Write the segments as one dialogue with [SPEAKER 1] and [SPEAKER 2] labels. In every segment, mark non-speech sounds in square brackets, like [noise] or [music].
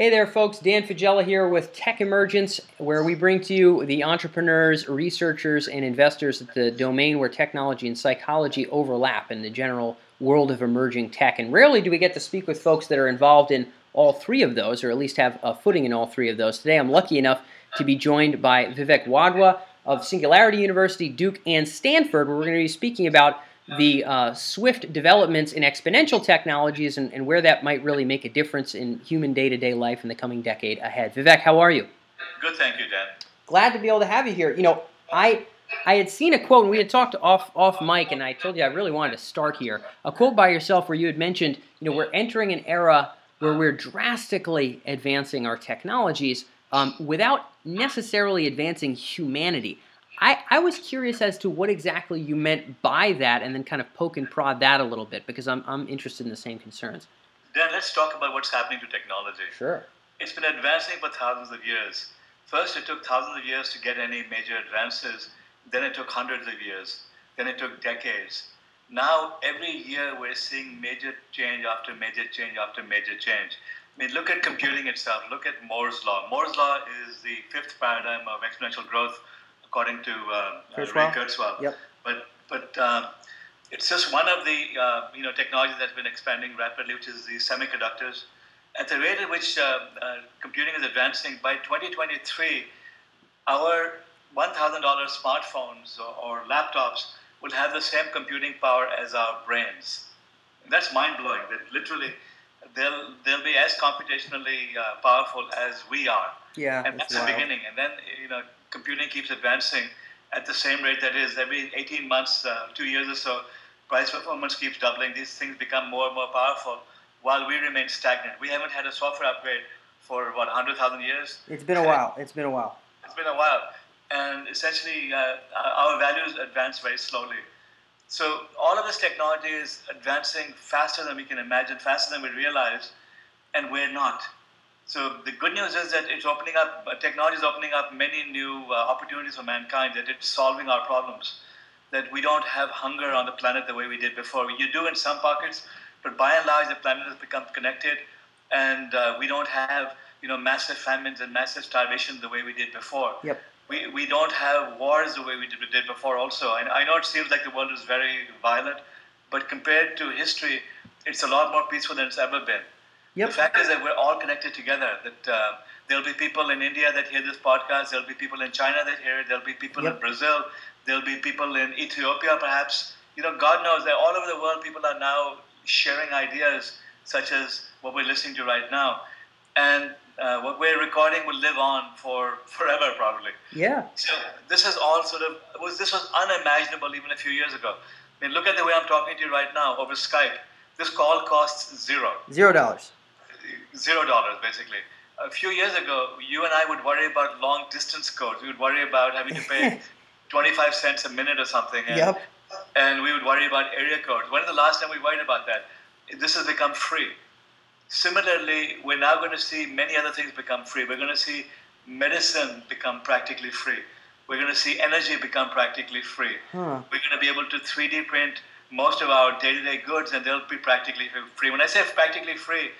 [SPEAKER 1] Hey there, folks. Dan Faggella here with Tech Emergence, where we bring to you the entrepreneurs, researchers, and investors at the domain where technology and psychology overlap in the general world of emerging tech. And rarely do we get to speak with folks that are involved in all three of those, or at least have a footing in all three of those. Today, I'm lucky enough to be joined by Vivek Wadhwa of Singularity University, Duke, and Stanford, where we're going to be speaking about the uh, swift developments in exponential technologies and, and, where that might really make a difference in human day to day life in the coming decade ahead. Vivek, how are you?
[SPEAKER 2] Good, thank you, Dan.
[SPEAKER 1] Glad to be able to have you here. You know, I. I had seen a quote, and we had talked off off mic, and I told you I really wanted to start here. A quote by yourself where you had mentioned, you know, we're entering an era where we're drastically advancing our technologies um, without necessarily advancing humanity. I, I was curious as to what exactly you meant by that and then kind of poke and prod that a little bit because I'm, I'm interested in the same concerns.
[SPEAKER 2] Dan, let's talk about what's happening to technology.
[SPEAKER 1] Sure.
[SPEAKER 2] It's been advancing for thousands of years. First, it took thousands of years to get any major advances. Then it took hundreds of years. Then it took decades. Now, every year, we're seeing major change after major change after major change. I mean, look at computing itself. Look at Moore's Law. Moore's Law is the fifth paradigm of exponential growth according to uh, Kurzweil. Ray Kurzweil.
[SPEAKER 1] Yep.
[SPEAKER 2] But but um, it's just one of the uh, you know technologies that's been expanding rapidly, which is the semiconductors. At the rate at which uh, uh computing is advancing, by 2023, our $1,000 smartphones or, or, laptops will have the same computing power as our brains. And that's mind blowing. That literally they'll they'll be as computationally uh, powerful as we are.
[SPEAKER 1] Yeah,
[SPEAKER 2] and that's the beginning. And then you know computing keeps advancing at the same rate that is every 18 months, uh, two years or so, price performance keeps doubling. These things become more and more powerful while we remain stagnant. We haven't had a software upgrade for what 100,000 years.
[SPEAKER 1] It's been a while. It's been a while.
[SPEAKER 2] It's been a while, and essentially uh, our values advance very slowly. So all of this technology is advancing faster than we can imagine, faster than we realize, and we're not. So the good news is that it's opening up, uh, technology is opening up many new uh, opportunities for mankind, that it's solving our problems, that we don't have hunger on the planet the way we did before. You do in some pockets, but by and large, the planet has become connected, and uh, we don't have you know massive famines and massive starvation the way we did before.
[SPEAKER 1] Yep.
[SPEAKER 2] We, we don't have wars the way we did, we did before also. And I know it seems like the world is very violent, but compared to history, it's a lot more peaceful than it's ever been.
[SPEAKER 1] Yep.
[SPEAKER 2] The fact is that we're all connected together. That uh, there'll be people in India that hear this podcast. There'll be people in China that hear it. There'll be people yep. in Brazil. There'll be people in Ethiopia, perhaps. You know, God knows that all over the world, people are now sharing ideas such as what we're listening to right now, and uh, what we're recording will live on for [laughs] forever, probably.
[SPEAKER 1] Yeah.
[SPEAKER 2] So this is all sort of was this was unimaginable even a few years ago. I mean, look at the way I'm talking to you right now over Skype. This call costs zero.
[SPEAKER 1] Zero dollars
[SPEAKER 2] zero dollars basically. A few years ago, you and I would worry about long distance codes. We would worry about having to pay [laughs] 25 cents a minute or something. And,
[SPEAKER 1] yep.
[SPEAKER 2] and we would worry about area codes. When is the last time we worried about that? This has become free. Similarly, we're now going to see many other things become free. We're going to see medicine become practically free. We're going to see energy become practically free.
[SPEAKER 1] Huh.
[SPEAKER 2] We're going to be able to 3D print most of our day to day goods and they'll be practically free. When I say practically free,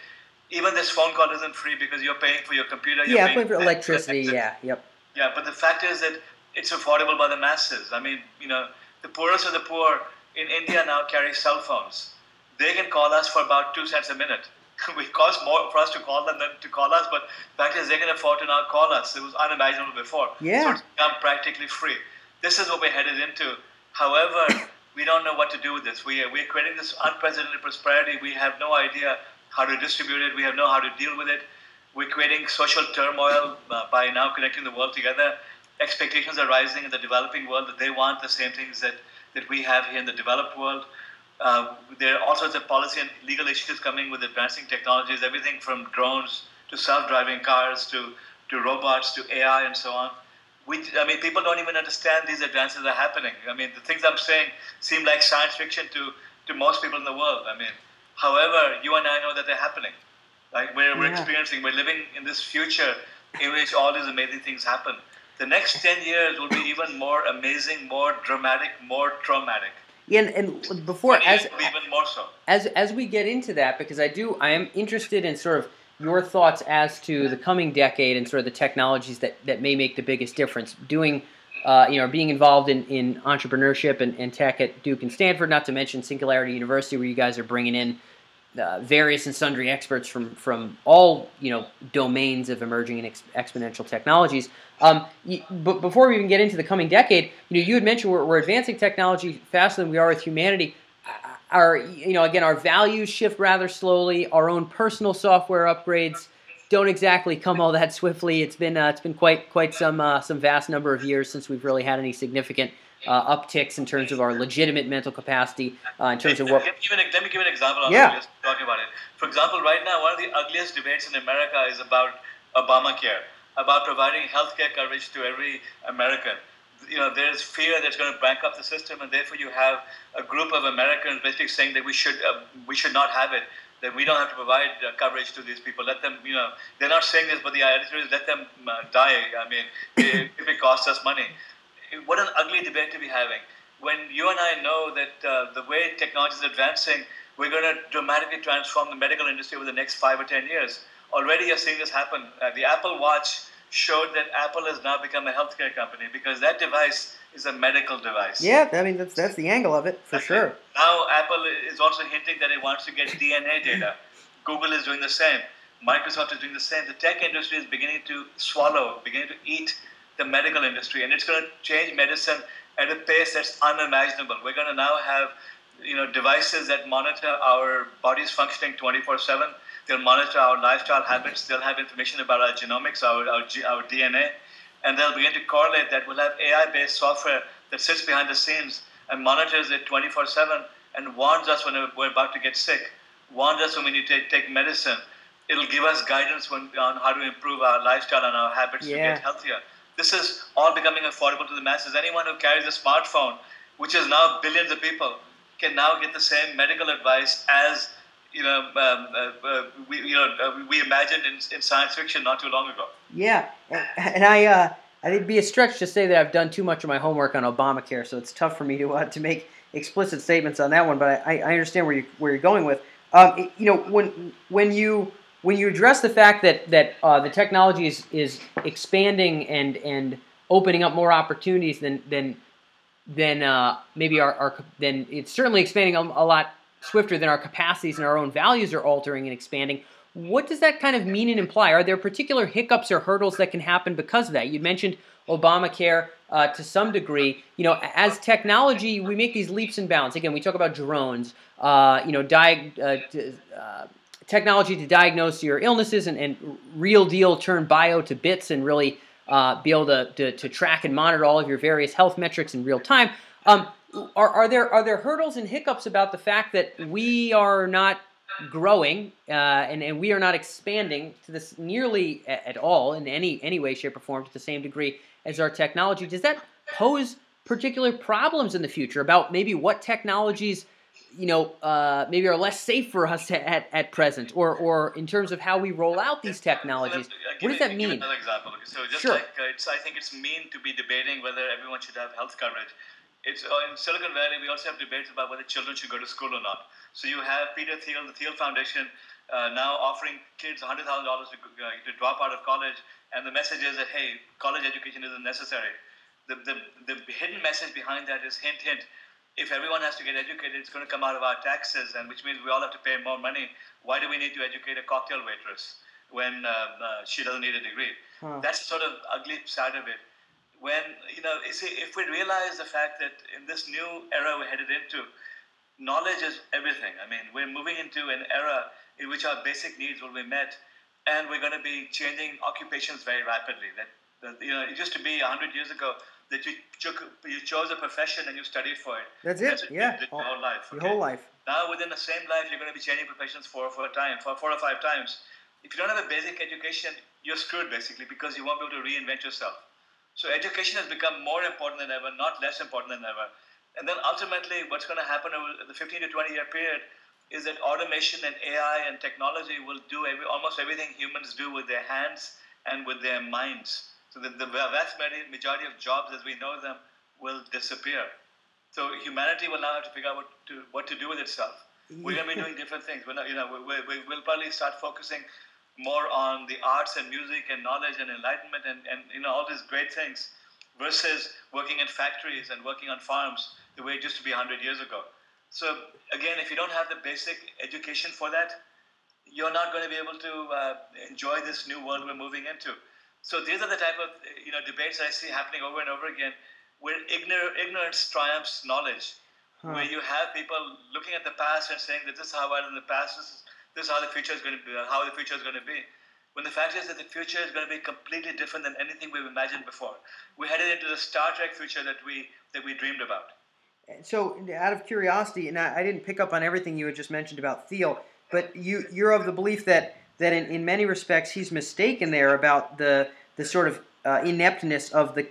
[SPEAKER 2] even this phone call isn't free because you're paying for your computer.
[SPEAKER 1] yeah,
[SPEAKER 2] paying,
[SPEAKER 1] paying for electricity. [laughs] Yeah, yep.
[SPEAKER 2] Yeah, but the fact is that it's affordable by the masses. I mean, you know, the poorest of the poor in India now carry cell phones. They can call us for about two cents a minute. [laughs] it costs more for us to call them than to call us, but the fact is they can afford to now call us. It was unimaginable before.
[SPEAKER 1] Yeah.
[SPEAKER 2] So it's become practically free. This is what we're headed into. However, [coughs] we don't know what to do with this. We are, we're creating this unprecedented prosperity. We have no idea how to distribute it. We have know how to deal with it. We're creating social turmoil uh, by now connecting the world together. Expectations are rising in the developing world that they want the same things that, that we have here in the developed world. Uh, there are all sorts of policy and legal issues coming with advancing technologies, everything from drones to self-driving cars to, to robots to AI and so on. We, I mean, people don't even understand these advances are happening. I mean, the things I'm saying seem like science fiction to, to most people in the world. I mean, However, you and I know that they're happening. Like we're, we're experiencing, we're living in this future in which all these amazing things happen. The next 10 years will be even more amazing, more dramatic, more traumatic.
[SPEAKER 1] Yeah, and, and before
[SPEAKER 2] as even more so.
[SPEAKER 1] As as we get into that, because I do, I am interested in sort of your thoughts as to the coming decade and sort of the technologies that, that may make the biggest difference. Doing, uh, you know, being involved in, in entrepreneurship and, and tech at Duke and Stanford, not to mention Singularity University, where you guys are bringing in uh, various and sundry experts from from all you know domains of emerging and ex- exponential technologies. Um, but before we even get into the coming decade, you know, you had mentioned we're, we're advancing technology faster than we are with humanity. Our you know again our values shift rather slowly. Our own personal software upgrades don't exactly come all that swiftly. It's been uh, it's been quite quite some uh, some vast number of years since we've really had any significant uh, upticks in terms of our legitimate mental capacity, uh, in terms of what.
[SPEAKER 2] Let me give an, let me give an example. On
[SPEAKER 1] Yeah.
[SPEAKER 2] Just talking about it. For example, right now, one of the ugliest debates in America is about Obamacare, about providing health care coverage to every American. You know, there's fear that's going to bankrupt the system, and therefore you have a group of Americans basically saying that we should uh, we should not have it. That we don't have to provide uh, coverage to these people. Let them, you know, they're not saying this, but the attitude is let them uh, die. I mean, [laughs] if if it costs us money what an ugly debate to be having. When you and I know that uh, the way technology is advancing, we're going to dramatically transform the medical industry over the next five or ten years. Already, you're seeing this happen. Uh, the Apple Watch showed that Apple has now become a healthcare company because that device is a medical device.
[SPEAKER 1] Yeah, I mean that's that's the angle of it for
[SPEAKER 2] That's
[SPEAKER 1] sure.
[SPEAKER 2] it. Now, Apple is also hinting that it wants to get DNA data. [laughs] Google is doing the same. Microsoft is doing the same. The tech industry is beginning to swallow, beginning to eat the medical industry, and it's going to change medicine at a pace that's unimaginable. We're going to now have, you know, devices that monitor our bodies functioning 24/7. They'll monitor our lifestyle habits. They'll have information about our genomics, our our, our DNA, and they'll begin to correlate that. We'll have AI-based software that sits behind the scenes and monitors it 24/7 and warns us when we're about to get sick, warns us when we need to take, medicine. It'll give us guidance when, on how to improve our lifestyle and our habits to get healthier. This is all becoming affordable to the masses. Anyone who carries a smartphone, which is now billions of people, can now get the same medical advice as you know um, uh, uh, we you know uh, we imagined in, in science fiction not too long ago.
[SPEAKER 1] Yeah, and, I uh, it'd be a stretch to say that I've done too much of my homework on Obamacare, so it's tough for me to uh, to make explicit statements on that one. But I, I understand where you where you're going with. Um, it- you know, when when you when you address the fact that that uh, the technology is is expanding and and opening up more opportunities than than than maybe our, our then it's certainly expanding a, a lot swifter than our capacities and our own values are altering and expanding. What does that kind of mean and imply? Are there particular hiccups or hurdles that can happen because of that? You mentioned Obamacare uh, to some degree. You know, as technology, we make these leaps and bounds. Again, we talk about drones. Uh, you know, uh, uh, technology to diagnose your illnesses and, and real deal turn bio to bits and really uh, be able to, to, to track and monitor all of your various health metrics in real time. Um, are, are there are there hurdles and hiccups about the fact that we are not growing uh, and, and we are not expanding to this nearly a- at all in any any way, shape, or form to the same degree as our technology? Does that pose particular problems in the future about maybe what technologies you know uh, maybe are less safe for us at, at present, or or in terms of how we roll out these technologies?
[SPEAKER 2] So uh,
[SPEAKER 1] What does that
[SPEAKER 2] me- give me
[SPEAKER 1] mean?
[SPEAKER 2] Another example. So just
[SPEAKER 1] Sure.
[SPEAKER 2] like uh, it's, I think it's mean to be debating whether everyone should have health coverage. It's uh, in Silicon Valley. We also have debates about whether children should go to school or not. So you have Peter Thiel, the Thiel Foundation, uh, now offering kids $100,000 to, uh, to drop out of college, and the message is that hey, college education isn't necessary. The, the, the hidden message behind that is hint hint. If everyone has to get educated, it's going to come out of our taxes, and which means we all have to pay more money. Why do we need to educate a cocktail waitress when uh, uh, she doesn't need a degree?
[SPEAKER 1] Huh.
[SPEAKER 2] That's the sort of ugly side of it. When you know, you see, if we realize the fact that in this new era we're headed into, knowledge is everything. I mean, we're moving into an era in which our basic needs will be met, and we're going to be changing occupations very rapidly. That, that you know, it used to be hundred years ago that you took, you chose a profession and you studied for it.
[SPEAKER 1] That's
[SPEAKER 2] That's
[SPEAKER 1] it.
[SPEAKER 2] what
[SPEAKER 1] Yeah,
[SPEAKER 2] did your whole life.
[SPEAKER 1] your whole life.
[SPEAKER 2] Now, within the same life, you're going to be changing professions four four times, four, four or five times. If you don't have a basic education, you're screwed basically because you won't be able to reinvent yourself. So education has become more important than ever, not less important than ever. And then ultimately, what's going to happen over the 15 to 20 year period is that automation and AI and technology will do every, almost everything humans do with their hands and with their minds. So the, vast majority- of jobs as we know them will disappear. So humanity will now have to figure out what to, what to do with itself. We're going to be doing different things. We're not, you know, we, we'll probably start focusing more on the arts and music and knowledge and enlightenment and, and you know all these great things versus working in factories and working on farms the way it used to be 100 years ago. So again, if you don't have the basic education for that, you're not going to be able to uh, enjoy this new world we're moving into. So these are the type of you know debates I see happening over and over again, where ignor- ignorance triumphs knowledge, huh. where you have people looking at the past and saying that this is how I in the past, this is, this is how the future is going to be, how the future is going to be. When the fact is that the future is going to be completely different than anything we've imagined before. We're headed into the Star Trek future that we that we dreamed about.
[SPEAKER 1] So, out of curiosity, and I, I didn't pick up on everything you had just mentioned about Thiel, but you you're of the belief that that in, in many respects he's mistaken there about the the sort of uh, ineptness of the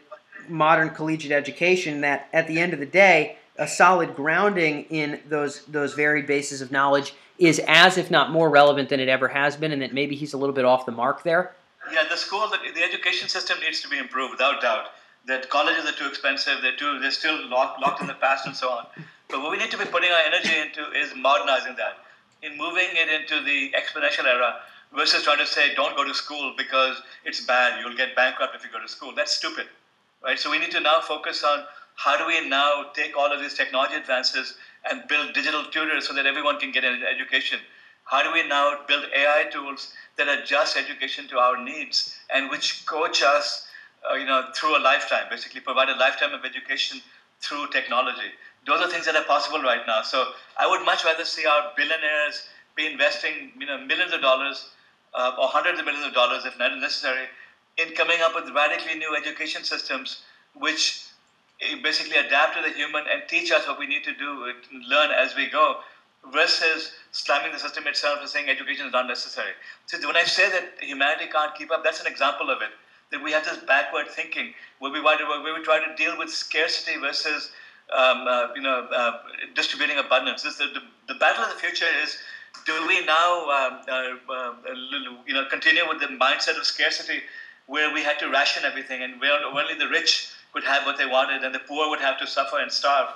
[SPEAKER 1] modern collegiate education. That at the end of the day, a solid grounding in those those varied bases of knowledge is as if not more relevant than it ever has been, and that maybe he's a little bit off the mark there.
[SPEAKER 2] Yeah, the school, the, the education system needs to be improved without doubt. That colleges are too expensive. They're too they're still locked locked in the past and so on. But what we need to be putting our energy into is modernizing that in moving it into the exponential era versus trying to say don't go to school because it's bad you'll get bankrupt if you go to school that's stupid right so we need to now focus on how do we now take all of these technology advances and build digital tutors so that everyone can get an education how do we now build ai tools that adjust education to our needs and which coach us uh, you know through a lifetime basically provide a lifetime of education through technology those are things that are possible right now. So I would much rather see our billionaires be investing you know, millions of dollars uh, or hundreds of millions of dollars, if not necessary, in coming up with radically new education systems which basically adapt to the human and teach us what we need to do, uh, learn as we go, versus slamming the system itself and saying education is not necessary. So when I say that humanity can't keep up, that's an example of it. That we have this backward thinking where we, where we try to deal with scarcity versus um, uh, you know, uh, distributing abundance. This, the, the, battle of the future is do we now, um, uh, uh you know, continue with the mindset of scarcity where we had to ration everything and where only the rich could have what they wanted and the poor would have to suffer and starve?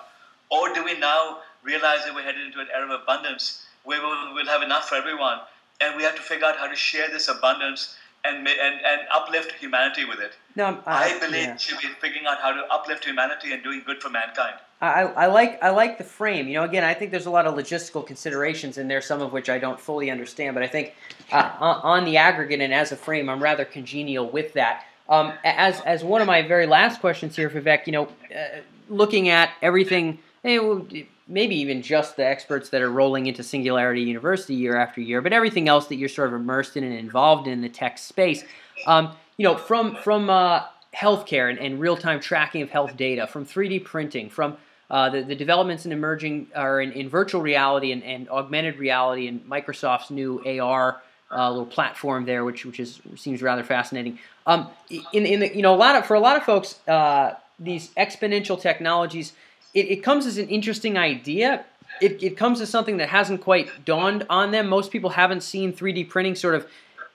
[SPEAKER 2] Or do we now realize that we're headed into an era of abundance where we'll, have enough for everyone and we have to figure out how to share this abundance and, and, and uplift humanity with it. No, I, I believe yeah. should be figuring out how to uplift humanity and doing good for mankind.
[SPEAKER 1] I, I like I like the frame. You know, again, I think there's a lot of logistical considerations in there, some of which I don't fully understand. But I think uh, on the aggregate and as a frame, I'm rather congenial with that. Um, as as one of my very last questions here, Vivek, you know, uh, looking at everything, maybe even just the experts that are rolling into Singularity University year after year, but everything else that you're sort of immersed in and involved in the tech space. Um, you know, from from uh, healthcare and, and real time tracking of health data, from 3D printing, from uh, the, the developments in emerging or in, in virtual reality and, and, augmented reality and Microsoft's new AR uh, little platform there, which which is seems rather fascinating. Um, in in the, you know a lot of for a lot of folks, uh, these exponential technologies, it, it comes as an interesting idea. It, it comes as something that hasn't quite dawned on them. Most people haven't seen 3D printing sort of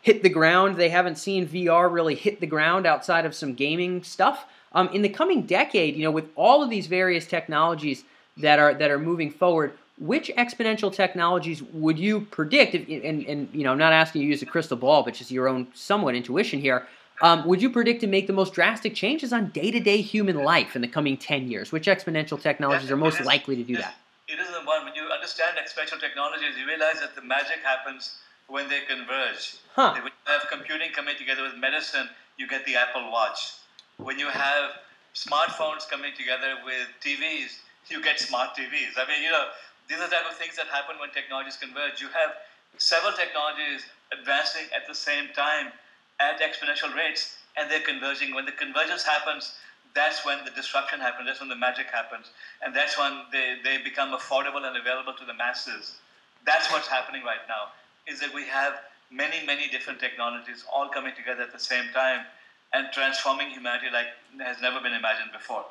[SPEAKER 1] hit the ground. They haven't seen VR really hit the ground outside of some gaming stuff. Um, in the coming decade, you know, with all of these various technologies that are that are moving forward, which exponential technologies would you predict? If, and, and you know, I'm not asking you to use a crystal ball, but just your own somewhat intuition here. Um, would you predict to make the most drastic changes on day-to-day human life in the coming 10 years? Which exponential technologies are most likely to do that?
[SPEAKER 2] It is the one. When you understand exponential technologies, you realize that the magic happens when they converge. Huh. When you have computing coming together with medicine, you get the Apple Watch when you have smartphones coming together with TVs, you get smart TVs. I mean, you know, these are the type of things that happen when technologies converge. You have several technologies advancing at the same time at exponential rates, and they're converging. When the convergence happens, that's when the disruption happens, that's when the magic happens, and that's when they, they become affordable and available to the masses. That's what's happening right now, is that we have many, many different technologies all coming together at the same time and transforming humanity like has never been imagined before.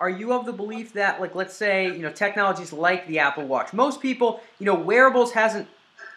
[SPEAKER 1] Are you of the belief that, like, let's say, you know, technologies like the Apple Watch, most people, you know, wearables hasn't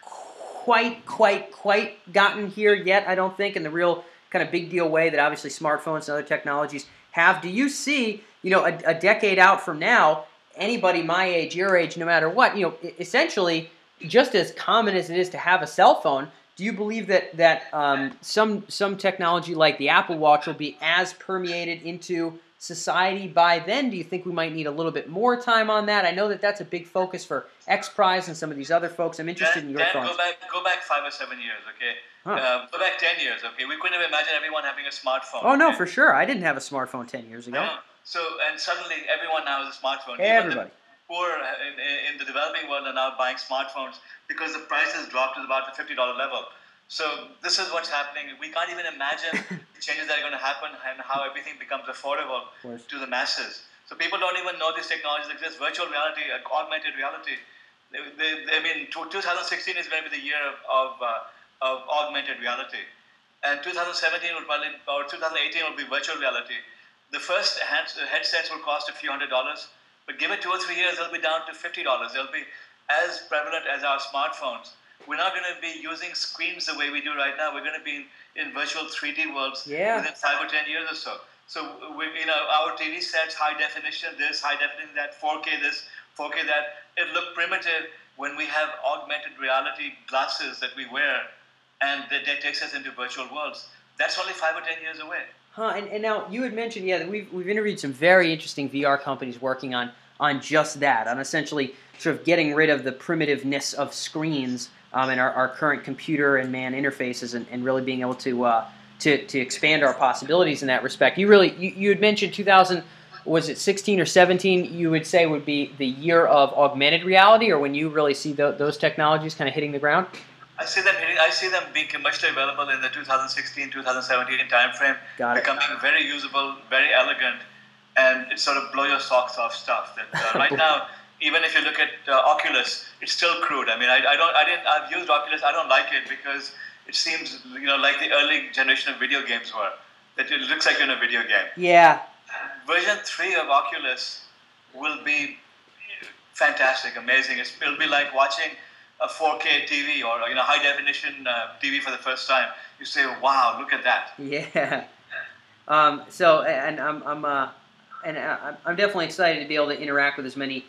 [SPEAKER 1] quite, quite, quite gotten here yet, I don't think, in the real kind of big deal way that obviously smartphones and other technologies have. Do you see, you know, a, a decade out from now, anybody my age, your age, no matter what, you know, essentially, just as common as it is to have a cell phone, do you believe that that um, some some technology like the Apple Watch will be as permeated into society by then? Do you think we might need a little bit more time on that? I know that that's a big focus for X Prize and some of these other folks. I'm interested
[SPEAKER 2] Dan,
[SPEAKER 1] in your
[SPEAKER 2] Dan,
[SPEAKER 1] thoughts.
[SPEAKER 2] Go back, go back five or seven years, okay?
[SPEAKER 1] Huh.
[SPEAKER 2] Uh, go back ten years, okay? We couldn't have imagined everyone having a smartphone.
[SPEAKER 1] Oh no, for sure. I didn't have a smartphone ten years ago.
[SPEAKER 2] So and suddenly everyone now has a smartphone.
[SPEAKER 1] Everybody.
[SPEAKER 2] poor in, in the developing world are now buying smartphones because the prices dropped to about the fifty dollar level. So this is what's happening. We can't even imagine [laughs] the changes that are going to happen and how everything becomes affordable to the masses. So people don't even know these technologies exist. Virtual reality, uh, augmented reality. They, they, they- I mean, 2016 is going to be the year of uh, of augmented reality, and 2017 will probably or 2018 will be virtual reality. The first hands, headsets will cost a few hundred dollars, but give it two or three years, they'll be down to fifty dollars. They'll be as prevalent as our smartphones. We're not going to be using screens the way we do right now. We're going to be in, in virtual 3D worlds
[SPEAKER 1] Yeah.
[SPEAKER 2] within five or ten years or so. So we, you know, our TV sets, high definition this, high definition that, 4K this, 4K that. It looked primitive when we have augmented reality glasses that we wear, and that, that takes us into virtual worlds. That's only five or ten years away.
[SPEAKER 1] Huh, and, and now you had mentioned, yeah, that we've, we've interviewed some very interesting VR companies working on on just that, on essentially sort of getting rid of the primitiveness of screens um, and our, our current computer and man interfaces, and, and really being able to uh, to to expand our possibilities in that respect. You really you, you had mentioned 2000 was it 16 or 17? You would say would be the year of augmented reality, or when you really see tho- those technologies kind of hitting the ground.
[SPEAKER 2] I see them. hitting- I see them being commercially available in the 2016, 2017 timeframe,
[SPEAKER 1] Got it.
[SPEAKER 2] becoming very usable, very elegant, and it's sort of blow your socks off stuff. That uh, right [laughs] now, even if you look at uh, Oculus, it's still crude. I mean, I, I don't, I didn't, I've used Oculus. I don't like it because it seems, you know, like the early generation of video games were. That it looks like you're in a video game.
[SPEAKER 1] Yeah,
[SPEAKER 2] Version three of Oculus will be fantastic, amazing. It's, it'll be like watching a 4K TV or you know high definition uh, TV for the first time. You say, "Wow, look at that!"
[SPEAKER 1] Yeah. Um, so, and I'm, I'm, uh, and I- I'm definitely excited to be able to interact with as many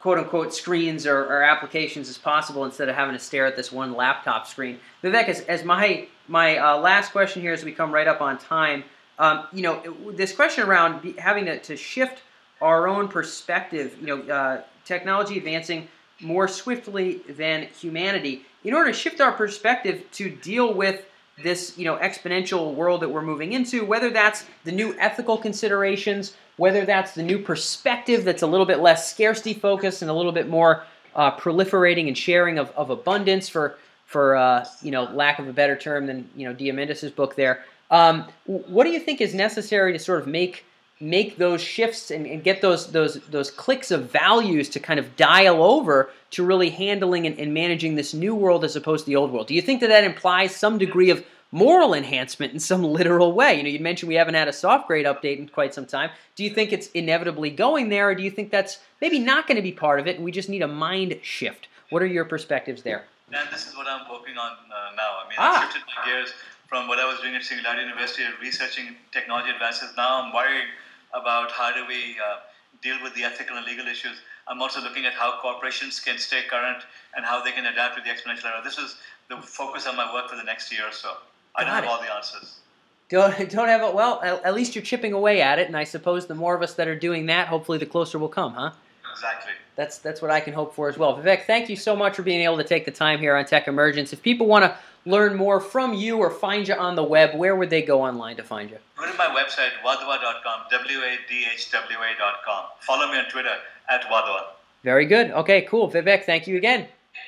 [SPEAKER 1] quote unquote screens or, or applications as possible instead of having to stare at this one laptop screen. Vivek, as, as my my uh, last question here as we come right up on time, um, you know, this question around having to, to shift our own perspective, you know, uh, technology advancing more swiftly than humanity. In order to shift our perspective to deal with this, you know, exponential world that we're moving into, whether that's the new ethical considerations, whether that's the new perspective that's a little bit less scarcity focused and a little bit more uh, proliferating and sharing of, of abundance for for uh, you know lack of a better term than you know Diamandis's book there. Um, what do you think is necessary to sort of make make those shifts and, and get those those those clicks of values to kind of dial over to really handling and, and managing this new world as opposed to the old world? Do you think that that implies some degree of moral enhancement in some [laughs] literal way? You know, you mentioned we haven't had a soft grade update in quite some time. Do you think it's inevitably going there, or do you think that's maybe not going to be part of it, and we just need a mind shift? What are your perspectives there?
[SPEAKER 2] And this is what I'm working on uh, now. I mean,
[SPEAKER 1] Ah.
[SPEAKER 2] I shifted my gears from what I was doing at Singularity University, researching technology advances. Now I'm worried about how do we uh, deal with the ethical and legal issues. I'm also looking at how corporations can stay current and how they can adapt to the exponential era. This is the focus of my work for the next year or so. I don't have all the answers.
[SPEAKER 1] Don't, [laughs] don't have a well. At, at least you're chipping away at it, and I suppose the more of us that are doing that, hopefully, the closer we'll come, huh?
[SPEAKER 2] Exactly.
[SPEAKER 1] That's that's what I can hope for as well. Vivek, thank you so much for being able to take the time here on Tech Emergence. If people want to learn more from you or find you on the web, where would they go online to find you?
[SPEAKER 2] Go to my website, wadhwa.com, W-A-D-H-W-A.com. Follow me on Twitter at wadhwa.
[SPEAKER 1] Very good. Okay, cool. Vivek, thank you again.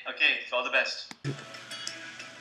[SPEAKER 2] Okay, all the best.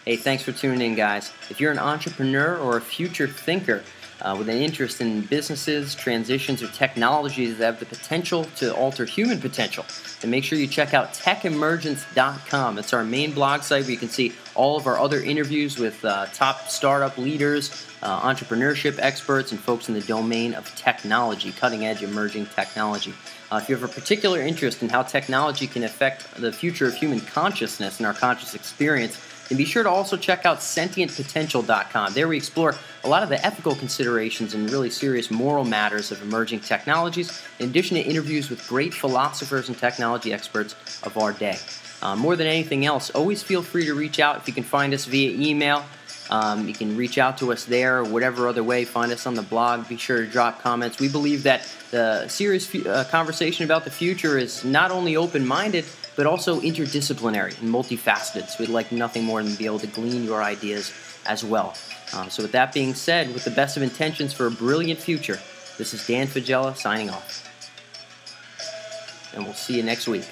[SPEAKER 1] Hey, thanks for tuning in, guys. If you're an entrepreneur or a future thinker uh, with an interest in businesses, transitions, or technologies that have the potential to alter human potential, then make sure you check out techemergence.com. It's our main blog site where you can see all of our other interviews with uh, top startup leaders, uh, entrepreneurship experts, and folks in the domain of technology, cutting edge emerging technology. Uh, if you have a particular interest in how technology can affect the future of human consciousness and our conscious experience, and be sure to also check out sentientpotential.com. There we explore a lot of the ethical considerations and really serious moral matters of emerging technologies, in addition to interviews with great philosophers and technology experts of our day. uh, more than anything else, always feel free to reach out if you can find us via email. Um, you can reach out to us there or whatever other way. Find us on the blog. Be sure to drop comments. We believe that the serious uh, conversation about the future is not only open minded, but also interdisciplinary and multifaceted. So we'd like nothing more than to be able to glean your ideas as well. Uh, so, with that being said, with the best of intentions for a brilliant future, this is Dan Faggella signing off. And we'll see you next week.